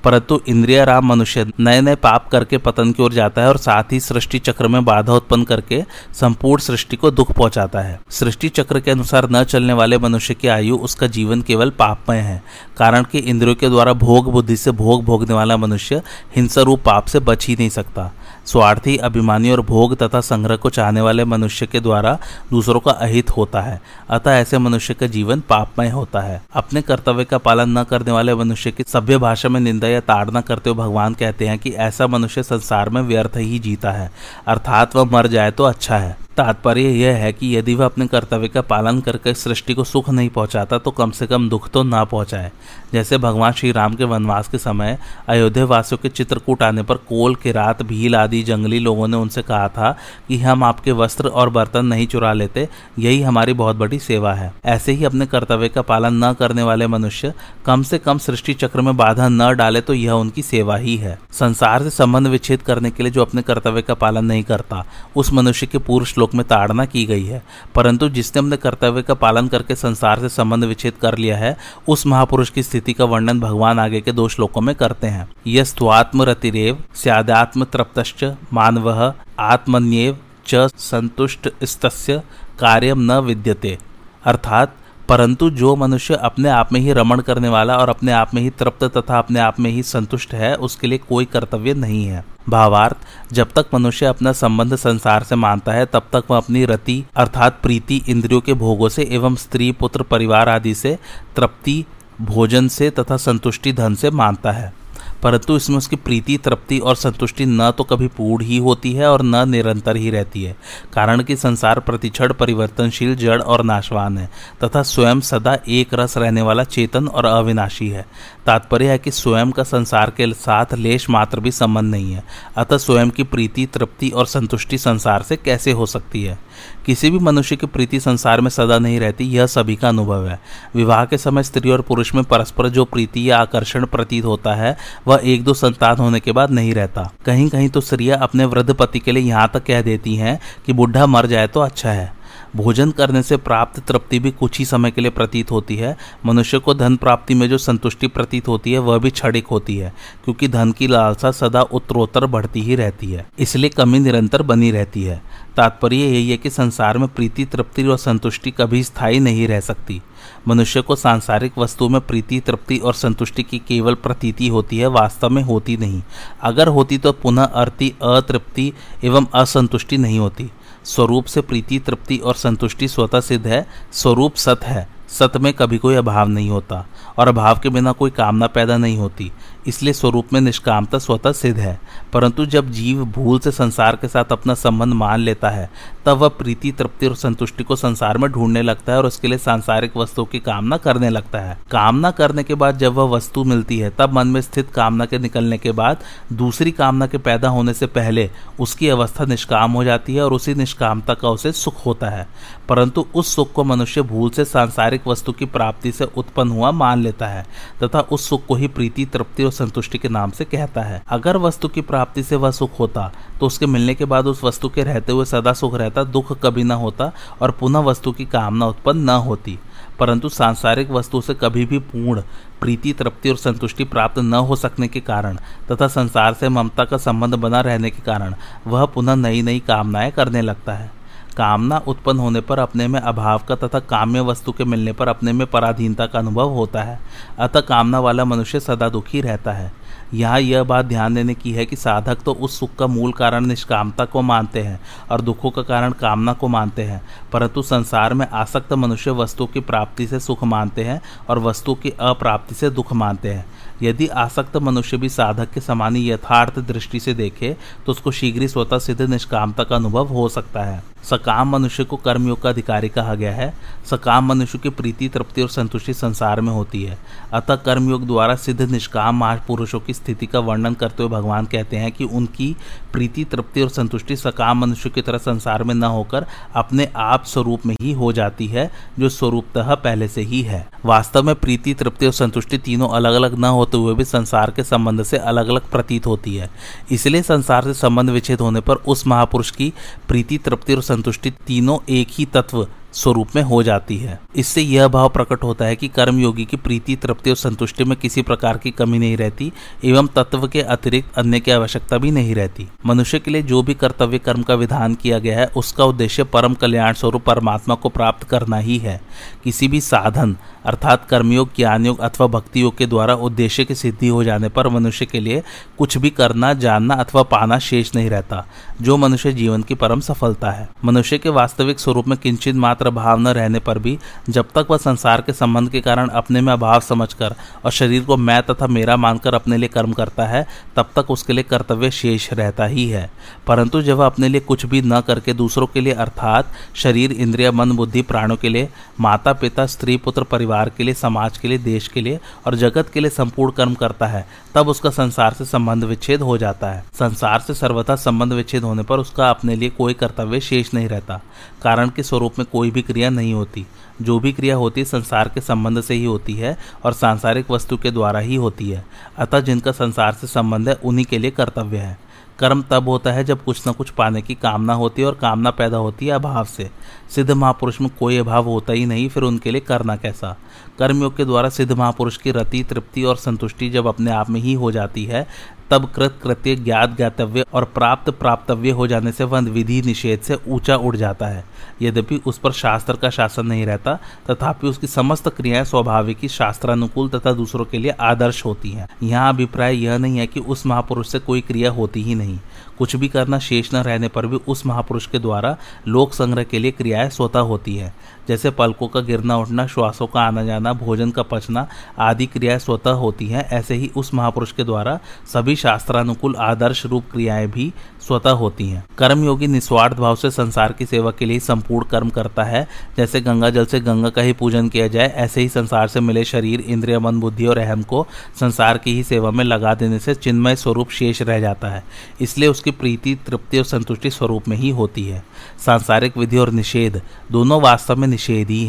परंतु इंद्रिय राम मनुष्य नए नए पाप करके पतन की ओर जाता है और साथ ही सृष्टि चक्र में बाधा उत्पन्न करके संपूर्ण सृष्टि को दुख पहुंचाता है। सृष्टि चक्र के अनुसार न चलने वाले मनुष्य की आयु उसका जीवन केवल पापमय है। कारण कि इंद्रियों के द्वारा भोग बुद्धि से भोग भोगने वाला मनुष्य हिंसा रूप पाप से बच ही नहीं सकता। स्वार्थी, अभिमानी और भोग तथा संग्रह को चाहने वाले मनुष्य के द्वारा दूसरों का अहित होता है। अतः ऐसे मनुष्य का जीवन पापमय होता है। अपने कर्तव्य का पालन न करने वाले मनुष्य की सभ्य भाषा में निंदा या ताड़ना करते हुए भगवान कहते हैं कि ऐसा मनुष्य संसार में व्यर्थ ही जीता है। अर्थात वह मर जाए तो अच्छा है। तात्पर्य यह है कि यदि वह अपने कर्तव्य का पालन करके सृष्टि को सुख नहीं पहुंचाता तो कम से कम दुख तो ना पहुँचाए। जैसे भगवान श्री राम के वनवास के समय अयोध्या वासियों के चित्रकूट आने पर कोल, किरात, भील आदि जंगली लोगों ने उनसे कहा था कि हम आपके वस्त्र और बर्तन नहीं चुरा लेते, यही हमारी बहुत बड़ी सेवा है। ऐसे ही अपने कर्तव्य का पालन न करने वाले मनुष्य कम से कम सृष्टि चक्र में बाधा न डाले तो यह उनकी सेवा ही है। संसार से संबंध विच्छेद करने के लिए जो अपने कर्तव्य का पालन नहीं करता, उस मनुष्य के श्लोक में ताड़ना की गई है। परंतु जिसने अपने कर्तव्य का पालन करके संसार से संबंध विच्छेद कर लिया है, उस महापुरुष की स्थिति का वर्णन भगवान आगे के दो श्लोकों में करते हैं। यस्वात्म रतिरेव स्यादात्म तृप्त मानव आत्मन्येव च संतुष्ट स्तस्य कार्यम न विद्यते। अर्थात परंतु जो मनुष्य अपने आप में ही रमण करने वाला और अपने आप में ही तृप्त तथा अपने आप में ही संतुष्ट है, उसके लिए कोई कर्तव्य नहीं है। भावार्थ, जब तक मनुष्य अपना संबंध संसार से मानता है, तब तक वह अपनी रति अर्थात प्रीति इंद्रियों के भोगों से एवं स्त्री, पुत्र, परिवार आदि से तृप्ति, भोजन से तथा संतुष्टि धन से मानता है। परंतु इसमें उसकी प्रीति, तृप्ति और संतुष्टि न तो कभी पूर्ण ही होती है और न निरंतर ही रहती है, कारण कि संसार प्रतिक्षण परिवर्तनशील, जड़ और नाशवान है, तथा स्वयं सदा एक रस रहने वाला चेतन और अविनाशी है। तात्पर्य है कि स्वयं का संसार के साथ लेश मात्र भी संबंध नहीं है, अतः स्वयं की प्रीति, तृप्ति और संतुष्टि संसार से कैसे हो सकती है? किसी भी मनुष्य की प्रीति संसार में सदा नहीं रहती, यह सभी का अनुभव है। विवाह के समय स्त्री और पुरुष में परस्पर जो प्रीति या आकर्षण प्रतीत होता है, वह एक दो संतान होने के बाद नहीं रहता। कहीं कहीं तो स्त्रियाँ अपने वृद्ध पति के लिए यहाँ तक कह देती हैं कि बुढ़ा मर जाए तो अच्छा है। भोजन करने से प्राप्त तृप्ति भी कुछ ही समय के लिए प्रतीत होती है। मनुष्य को धन प्राप्ति में जो संतुष्टि प्रतीत होती है, वह भी क्षणिक होती है, क्योंकि धन की लालसा सदा उत्तरोत्तर बढ़ती ही रहती है, इसलिए कमी निरंतर बनी रहती है। तात्पर्य यही है कि संसार में प्रीति, तृप्ति और संतुष्टि कभी स्थायी नहीं रह सकती। मनुष्य को सांसारिक वस्तु में प्रीति, तृप्ति और संतुष्टि की केवल प्रतीति होती है, वास्तव में होती नहीं। अगर होती तो पुनः अर्थी, अतृप्ति एवं असंतुष्टि नहीं होती। स्वरूप से प्रीति, तृप्ति और संतुष्टि स्वतः सिद्ध है, स्वरूप सत है। सत में कभी कोई अभाव नहीं होता और अभाव के बिना कोई कामना पैदा नहीं होती। इसलिए स्वरूप में निष्कामता स्वतः सिद्ध है। परंतु जब जीव भूल से संसार के साथ अपना संबंध मान लेता है, तब वह प्रीति, तृप्ति और संतुष्टि को संसार में ढूँढने लगता है और उसके लिए सांसारिक वस्तुओं की कामना करने लगता है। कामना करने के बाद जब वह वस्तु मिलती है, तब मन में स्थित कामना के निकलने के बाद दूसरी कामना के पैदा होने से पहले उसकी अवस्था निष्काम हो जाती है और उसी निष्कामता का उसे सुख होता है। परंतु उस सुख को मनुष्य भूल से सांसारिक वस्तु की प्राप्ति से उत्पन्न हुआ मान लेता है, तथा उस सुख को ही प्रीति, तृप्ति और संतुष्टि के नाम से कहता है। अगर वस्तु की प्राप्ति से वह सुख होता तो उसके मिलने के बाद उस वस्तु के रहते हुए सदा सुख रहता, दुख कभी न होता और पुनः वस्तु की कामना उत्पन्न न होती। परंतु सांसारिक वस्तु से कभी भी पूर्ण प्रीति, तृप्ति और संतुष्टि प्राप्त न हो सकने के कारण, तथा संसार से ममता का संबंध बना रहने के कारण, वह पुनः नई नई कामनाएँ करने लगता है। कामना उत्पन्न होने पर अपने में अभाव का तथा काम्य वस्तु के मिलने पर अपने में पराधीनता का अनुभव होता है। अतः कामना वाला मनुष्य सदा दुखी रहता है। यहाँ यह बात ध्यान देने की है कि साधक तो उस सुख का मूल कारण निष्कामता को मानते हैं और दुखों का कारण कामना को मानते हैं, परंतु संसार में आसक्त मनुष्य वस्तु की प्राप्ति से सुख मानते हैं और वस्तु की अप्राप्ति से दुख मानते हैं। यदि आसक्त मनुष्य भी साधक के समान यथार्थ दृष्टि से देखे तो उसको शीघ्र स्वतः सिद्ध निष्कामता का अनुभव हो सकता है। सकाम मनुष्य को कर्मयोग का अधिकारी कहा गया है। सकाम मनुष्य की प्रीति, तृप्ति और संतुष्टि संसार में होती है। अतः कर्मयोग द्वारा सिद्ध निष्काम महापुरुषों की स्थिति का वर्णन करते हुए भगवान कहते हैं कि उनकी प्रीति, तृप्ति और संतुष्टि सकाम मनुष्य की तरह संसार में न होकर अपने आप स्वरूप में ही हो जाती है, जो स्वरूपतः पहले से ही है। वास्तव में प्रीति, तृप्ति और संतुष्टि तीनों अलग अलग न होते हुए भी संसार के संबंध से अलग अलग प्रतीत होती है। इसलिए संसार से संबंध विच्छेद होने पर उस महापुरुष की प्रीति, तृप्ति और संतुष्टि तीनों एक ही तत्व स्वरूप में हो जाती है। इससे यह भाव प्रकट होता है कि कर्म योगी की प्रीति, तृप्ति और संतुष्टि में किसी प्रकार की कमी नहीं रहती एवं तत्व के अतिरिक्त अन्य की आवश्यकता भी नहीं रहती। मनुष्य के लिए जो भी कर्तव्य कर्म का विधान किया गया है, उसका उद्देश्य परम कल्याण स्वरूप परमात्मा को प्राप्त करना ही है। किसी भी साधन अर्थात कर्मयोग ज्ञान योग अथवा भक्ति योग के द्वारा उद्देश्य की सिद्धि हो जाने पर मनुष्य के लिए कुछ भी करना, जानना अथवा पाना शेष नहीं रहता, जो मनुष्य जीवन की परम सफलता है। मनुष्य के वास्तविक स्वरूप में किंचित मात्र भाव न रहने पर भी, जब तक वह संसार के संबंध के कारण अपने में अभाव समझकर और शरीर को मैं तथा मेरा मानकर अपने लिए कर्म करता है, तब तक उसके लिए कर्तव्य शेष रहता ही है। परंतु जब वह अपने लिए कुछ भी न करके दूसरों के लिए, अर्थात शरीर, इंद्रिया, मन, बुद्धि, प्राणों के लिए माता पिता स्त्री, पुत्र, परिवार के लिए, समाज के लिए, देश के लिए और जगत के लिए संपूर्ण कर्म करता है, तब उसका संसार से संबंध विच्छेद हो जाता है। संसार से सर्वथा संबंध विच्छेद होने पर उसका अपने लिए कोई कर्तव्य शेष नहीं रहता, कारण के स्वरूप में कोई भी क्रिया नहीं होती। जो भी क्रिया होती है, संसार के संबंध से ही होती है और सांसारिक वस्तु के द्वारा ही होती है, अतः जिनका संसार से संबंध है, उन्हीं के लिए कर्तव्य है। कर्म तब होता है जब कुछ न कुछ पाने की कामना होती है और कामना पैदा होती है अभाव से। सिद्ध महापुरुष में कोई अभाव होता ही नहीं, फिर उनके लिए करना कैसा? कर्मयोग के द्वारा सिद्ध महापुरुष की रति, तृप्ति और संतुष्टि जब अपने आप में ही हो जाती है तब कृत कृत्य, ज्ञात ज्ञातव्य और प्राप्त प्राप्तव्य हो जाने से वह विधि निषेध से ऊँचा उड़ जाता है। यद्यपि उस पर शास्त्र का शासन नहीं रहता, तथापि उसकी समस्त क्रियाएँ स्वाभाविक ही शास्त्रानुकूल तथा दूसरों के लिए आदर्श होती हैं। यहाँ अभिप्राय यह नहीं है कि उस महापुरुष से कोई क्रिया होती ही नहीं। कुछ भी करना शेष न रहने पर भी उस महापुरुष के द्वारा लोक संग्रह के लिए क्रियाएँ स्वतः होती है। जैसे पलकों का गिरना उठना, श्वासों का आना जाना, भोजन का पचना आदि क्रियाएँ स्वतः होती हैं। ऐसे ही उस महापुरुष के द्वारा सभी शास्त्रानुकूल आदर्श रूप क्रियाएँ भी स्वतः होती हैं। कर्मयोगी निस्वार्थ भाव से संसार की सेवा के लिए संपूर्ण कर्म करता है। जैसे गंगा जल से गंगा का ही पूजन किया जाए, ऐसे ही संसार से मिले शरीर, इंद्रिय, मन, बुद्धि और अहम को संसार की ही सेवा में लगा देने से चिन्मय स्वरूप शेष रह जाता है। इसलिए उसकी प्रीति, तृप्ति और संतुष्टि स्वरूप में ही होती है। सांसारिक विधि और निषेध दोनों वास्तव में निषेध ही,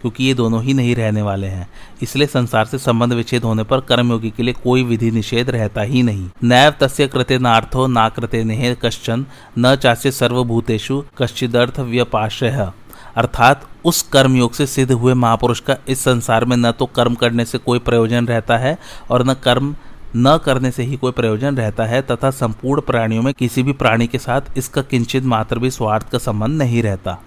क्योंकि ये दोनों ही नहीं रहने वाले हैं। इसलिए संसार से संबंध विच्छेद होने पर कर्मयोगी के लिए कोई विधि निषेध रहता ही नहीं। नैव तस्य कृते नार्थो ना कृते नेह कश्चन, न चास्य सर्वभूतेषु कश्चिदर्थ व्यपाशय अर्थात उस कर्मयोग से सिद्ध हुए महापुरुष का इस संसार में न तो कर्म करने से कोई प्रयोजन रहता है, और न कर्म, न करने से ही कोई प्रयोजन रहता है, तथा संपूर्ण प्राणियों में किसी भी प्राणी के साथ इसका किंचित मात्र भी स्वार्थ का संबंध नहीं रहता।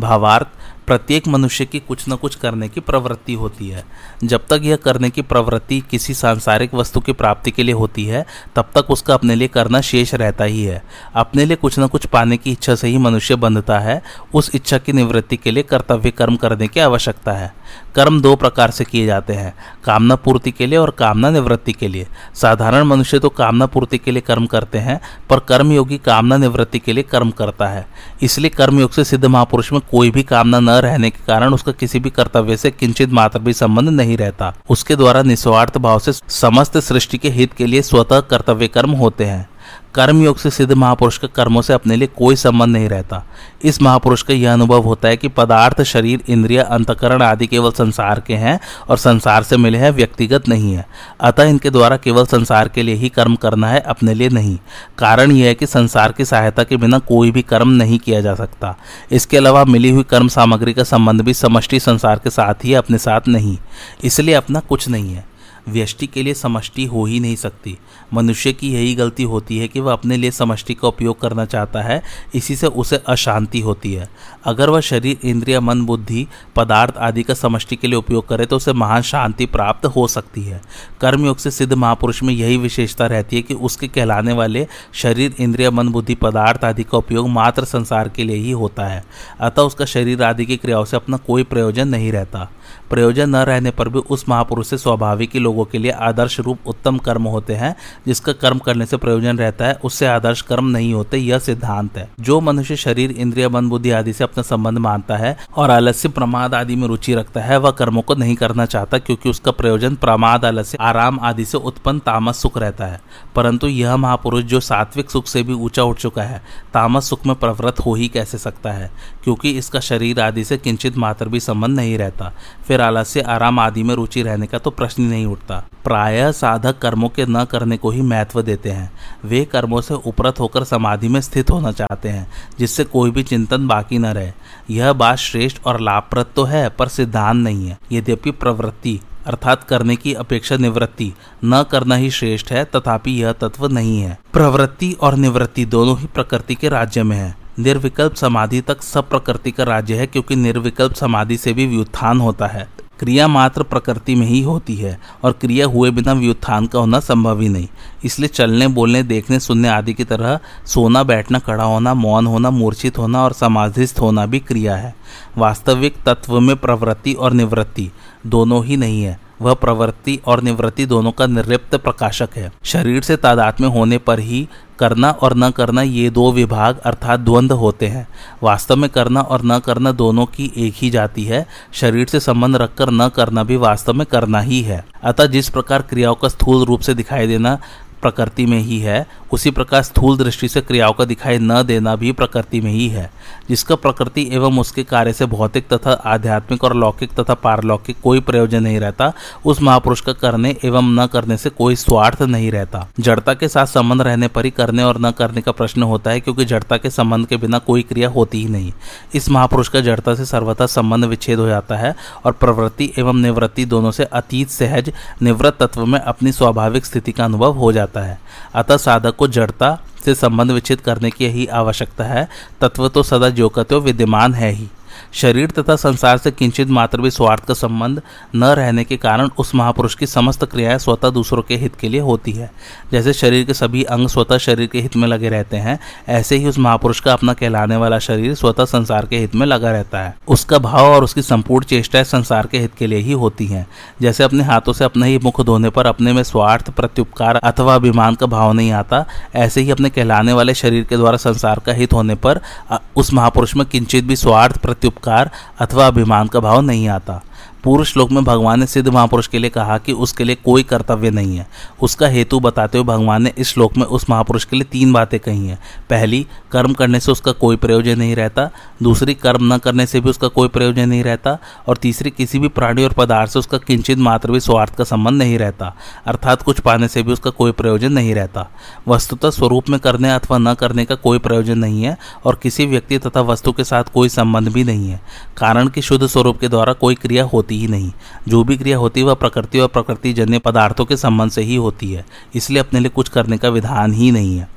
भावार्थ प्रत्येक मनुष्य की कुछ न कुछ करने की प्रवृत्ति होती है। जब तक यह करने की प्रवृत्ति किसी सांसारिक वस्तु की प्राप्ति के लिए होती है, तब तक उसका अपने लिए करना शेष रहता ही है। अपने लिए कुछ न कुछ पाने की इच्छा से ही मनुष्य बंधता है। उस इच्छा की निवृत्ति के लिए कर्तव्य कर्म करने की आवश्यकता है। कर्म दो प्रकार से किए जाते हैं, कामना पूर्ति के लिए और कामना निवृत्ति के लिए। साधारण मनुष्य तो कामना पूर्ति के लिए कर्म करते हैं, पर कर्मयोगी कामना निवृत्ति के लिए कर्म करता है। इसलिए कर्मयोग से सिद्ध महापुरुष में कोई भी कामना न रहने के कारण उसका किसी भी कर्तव्य से किंचित मात्र भी संबंध नहीं रहता। उसके द्वारा निस्वार्थ भाव से समस्त सृष्टि के हित के लिए स्वतः कर्तव्य कर्म होते हैं। कर्मयोग से सिद्ध महापुरुष का कर्मों से अपने लिए कोई संबंध नहीं रहता। इस महापुरुष का यह अनुभव होता है कि पदार्थ, शरीर, इंद्रिय, अंतकरण आदि केवल संसार के हैं और संसार से मिले हैं व्यक्तिगत नहीं है। अतः इनके द्वारा केवल संसार के लिए ही कर्म करना है, अपने लिए नहीं। कारण यह है कि संसार की सहायता के बिना कोई भी कर्म नहीं किया जा सकता। इसके अलावा मिली हुई कर्म सामग्री का संबंध भी समष्टि संसार के साथ ही अपने साथ नहीं। इसलिए अपना कुछ नहीं है। व्यष्टि के लिए समष्टि हो ही नहीं सकती। मनुष्य की यही गलती होती है कि वह अपने लिए समष्टि का उपयोग करना चाहता है, इसी से उसे अशांति होती है। अगर वह शरीर, इंद्रिय, मन, बुद्धि, पदार्थ आदि का समष्टि के लिए उपयोग करे तो उसे महान शांति प्राप्त हो सकती है। कर्मयोग से सिद्ध महापुरुष में यही विशेषता रहती है कि उसके कहलाने वाले शरीर, इंद्रिय, मन, बुद्धि, पदार्थ आदि का उपयोग मात्र संसार के लिए ही होता है। अतः उसका शरीर आदि की क्रियाओं से अपना कोई प्रयोजन नहीं रहता। प्रयोजन न रहने पर भी उस महापुरुष से स्वाभाविक ही लोगों के लिए आदर्श रूप उत्तम कर्म होते हैं, जिसका कर्म करने से प्रयोजन रहता है, उससे आदर्श कर्म नहीं होते, यह सिद्धांत है। जो मनुष्य शरीर, इंद्रिय, मन, बुद्धि आदि से अपना संबंध मानता है और आलस्य, प्रमाद आदि में रुचि रखता है, वह कर्मों को नहीं करना चाहता, क्योंकि उसका प्रयोजन प्रमाद, आलस्य, आराम आदि से उत्पन्न तामस सुख रहता है। परंतु यह महापुरुष जो सात्विक सुख से भी ऊँचा उठ चुका है, तामस सुख में प्रवृत्त हो ही कैसे सकता है? क्योंकि इसका शरीर आदि से किंचित मात्र भी संबंध नहीं रहता। फिर आलस्य आराम आदि में रुचि रहने का तो प्रश्न ही नहीं उठता। प्राय साधक कर्मों के न करने को ही महत्व देते हैं। वे कर्मों से उपरत होकर समाधि में स्थित होना चाहते हैं, जिससे कोई भी चिंतन बाकी न रहे। यह बात श्रेष्ठ और लाभप्रद तो है, पर सिद्धांत नहीं है। यद्यपि प्रवृत्ति, अर्थात करने की अपेक्षा निवृत्ति, न करना ही श्रेष्ठ है, तथापि यह तत्व नहीं है। प्रवृत्ति और निवृत्ति दोनों ही प्रकृति के राज्य में है। निर्विकल्प समाधि तक सब प्रकृति का राज्य है, क्योंकि निर्विकल्प समाधि से भी व्युत्थान होता है। क्रिया मात्र प्रकृति में ही होती है, और क्रिया हुए बिना व्युत्थान का होना संभव ही नहीं। इसलिए चलने, बोलने, देखने, सुनने आदि की तरह सोना, बैठना, खड़ा होना, मौन होना, मूर्छित होना और समाधिस्थ होना भी क्रिया है। वास्तविक तत्व में प्रवृत्ति और निवृत्ति दोनों ही नहीं है। वह प्रवृत्ति और निवृत्ति दोनों का निर्लिप्त प्रकाशक है। शरीर से तादात्म्य होने पर ही करना और न करना ये दो विभाग अर्थात द्वंद्व होते हैं। वास्तव में करना और न करना दोनों की एक ही जाति है। शरीर से संबंध रखकर न करना भी वास्तव में करना ही है। अतः जिस प्रकार क्रियाओं का स्थूल रूप से दिखाई देना प्रकृति में ही है उसी प्रकार स्थूल दृष्टि से क्रियाओं का दिखाई न देना भी प्रकृति में ही है, जिसका प्रकृति एवं उसके कार्य से भौतिक तथा आध्यात्मिक और लौकिक तथा पारलौकिक कोई प्रयोजन नहीं रहता, उस महापुरुष का करने एवं न करने से कोई स्वार्थ नहीं रहता। जड़ता के साथ संबंध रहने पर ही करने और न करने का प्रश्न होता है, क्योंकि जड़ता के संबंध के बिना कोई क्रिया होती ही नहीं। इस महापुरुष का जड़ता से सर्वथा संबंध विच्छेद हो जाता है और प्रवृत्ति एवं निवृत्ति दोनों से अतीत सहज निवृत्त तत्व में अपनी स्वाभाविक स्थिति का अनुभव हो जाता है। अतः साधक को जड़ता से संबंध विच्छेद करने की ही आवश्यकता है। तत्व तो सदा जो कत्व विद्यमान है ही। शरीर तथा संसार से किंचित मात्र भी स्वार्थ का संबंध न रहने के कारण उस महापुरुष की समस्त क्रियाएँ स्वतः दूसरों के हित के लिए होती है। जैसे शरीर के सभी अंग स्वतः शरीर के हित में लगे रहते हैं, ऐसे ही उस महापुरुष का अपना कहलाने वाला शरीर स्वतः संसार के हित में लगा रहता है। उसका भाव और उसकी संपूर्ण चेष्टाएँ संसार के हित के लिए ही होती हैं। जैसे अपने हाथों से अपने ही मुख धोने पर अपने में स्वार्थ, प्रत्युपकार अथवा अभिमान का भाव नहीं आता, ऐसे ही अपने कहलाने वाले शरीर के द्वारा संसार का हित होने पर उस महापुरुष में किंचित भी स्वार्थ प्रत्युपकार अथवा अभिमान का भाव नहीं आता। पूर्व श्लोक में भगवान ने सिद्ध महापुरुष के लिए कहा कि उसके लिए कोई कर्तव्य नहीं है। उसका हेतु बताते हुए भगवान ने इस श्लोक में उस महापुरुष के लिए तीन बातें कही हैं। पहली, कर्म करने से उसका कोई प्रयोजन नहीं रहता। दूसरी, कर्म न करने से भी उसका कोई प्रयोजन नहीं रहता। और तीसरी, किसी भी प्राणी और पदार्थ से उसका किंचित मात्र भी स्वार्थ का संबंध नहीं रहता। अर्थात कुछ पाने से भी उसका कोई प्रयोजन नहीं रहता। वस्तुतः स्वरूप में करने अथवा न करने का कोई प्रयोजन नहीं है और किसी व्यक्ति तथा वस्तु के साथ कोई संबंध भी नहीं है। कारण कि शुद्ध स्वरूप के द्वारा कोई क्रिया होती होती ही नहीं। जो भी क्रिया होती है, वह प्रकृति और प्रकृति जन्य पदार्थों के संबंध से ही होती है। इसलिए अपने लिए कुछ करने का विधान ही नहीं है।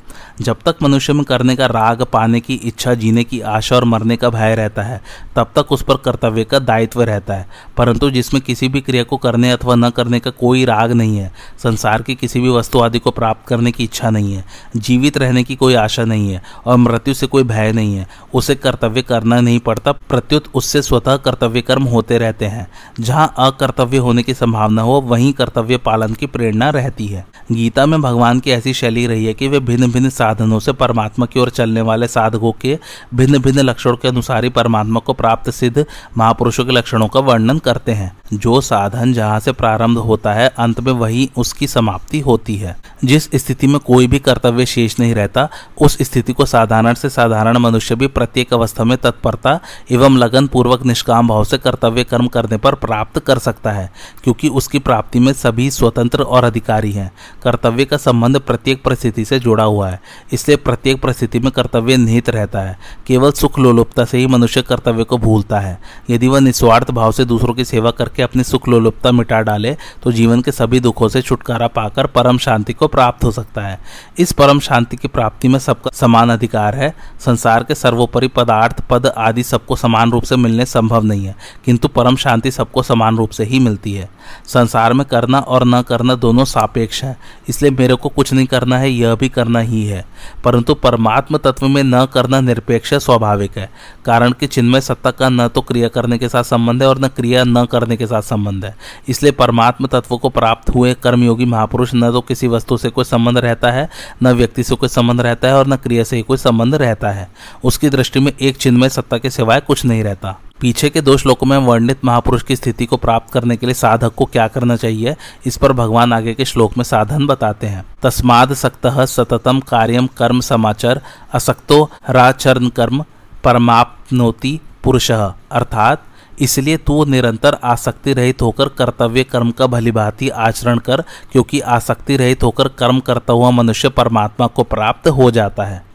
जब तक मनुष्य में करने का राग, पाने की इच्छा, जीने की आशा और मरने का भय रहता है, तब तक उस पर कर्तव्य का दायित्व रहता है। परंतु जिसमें किसी भी क्रिया को करने अथवा न करने का कोई राग नहीं है, संसार की किसी भी वस्तु आदि को प्राप्त करने की इच्छा नहीं है, जीवित रहने की कोई आशा नहीं है और मृत्यु से कोई भय नहीं है, उसे कर्तव्य करना नहीं पड़ता, प्रत्युत उससे स्वतः कर्तव्य कर्म होते रहते हैं। जहाँ अकर्तव्य होने की संभावना हो, वहीं कर्तव्य पालन की प्रेरणा रहती है। गीता में भगवान की ऐसी शैली रही है कि वे भिन्न भिन्न साधनों से परमात्मा की ओर चलने वाले साधकों के भिन्न भिन्न लक्षणों के अनुसार ही परमात्मा को प्राप्त सिद्ध महापुरुषों के लक्षणों का वर्णन करते हैं। जो साधन जहाँ से प्रारंभ होता है, अंत में वही उसकी समाप्ति होती है। जिस स्थिति में कोई भी कर्तव्य शेष नहीं रहता, उस स्थिति को साधारण से साधारण मनुष्य भी प्रत्येक अवस्था में तत्परता एवं लगन पूर्वक निष्काम भाव से कर्तव्य कर्म करने पर प्राप्त कर सकता है, क्योंकि उसकी प्राप्ति में सभी स्वतंत्र और अधिकारी हैं। कर्तव्य का संबंध प्रत्येक परिस्थिति से जुड़ा हुआ है। इसलिए प्रत्येक परिस्थिति में कर्तव्य निहित रहता है। केवल सुख लोलुपता से ही मनुष्य कर्तव्य को भूलता है। यदि वह निस्वार्थ भाव से दूसरों की सेवा करके अपनी सुख लोलुपता मिटा डाले तो जीवन के सभी दुखों से छुटकारा पाकर परम शांति को प्राप्त हो सकता है। इस परम शांति की प्राप्ति में सबका समान अधिकार है। संसार के सर्वोपरि पदार्थ, पद आदि सबको समान रूप से मिलने संभव नहीं है, किंतु परम शांति सबको समान रूप से ही मिलती है। संसार में करना और न करना दोनों सापेक्ष है, इसलिए मेरे को कुछ नहीं करना है, यह भी करना ही है। परंतु परमात्म तत्व में न करना निरपेक्ष स्वाभाविक है। कारण कि चिन्मय सत्ता का न तो क्रिया करने के साथ संबंध है और न क्रिया न करने के साथ संबंध है। इसलिए परमात्म तत्व को प्राप्त हुए कर्मयोगी महापुरुष न तो किसी वस्तु से कोई संबंध रहता है, न व्यक्ति से कोई संबंध रहता है और न क्रिया से ही कोई संबंध रहता है। उसकी दृष्टि में एक चिन्मय सत्ता के सिवाय कुछ नहीं रहता। पीछे के दो श्लोकों में वर्णित महापुरुष की स्थिति को प्राप्त करने के लिए साधक को क्या करना चाहिए, इस पर भगवान आगे के श्लोक में साधन बताते हैं। तस्माद सक्त सततम कार्यम कर्म समाचार, असक्तो राचरण कर्म परमाप्नोति पुरुष। अर्थात, इसलिए तू निरंतर आसक्ति रहित होकर कर्तव्य कर्म का भलीभांति आचरण कर, क्योंकि आसक्ति रहित होकर कर्म करता हुआ मनुष्य परमात्मा को प्राप्त हो जाता है।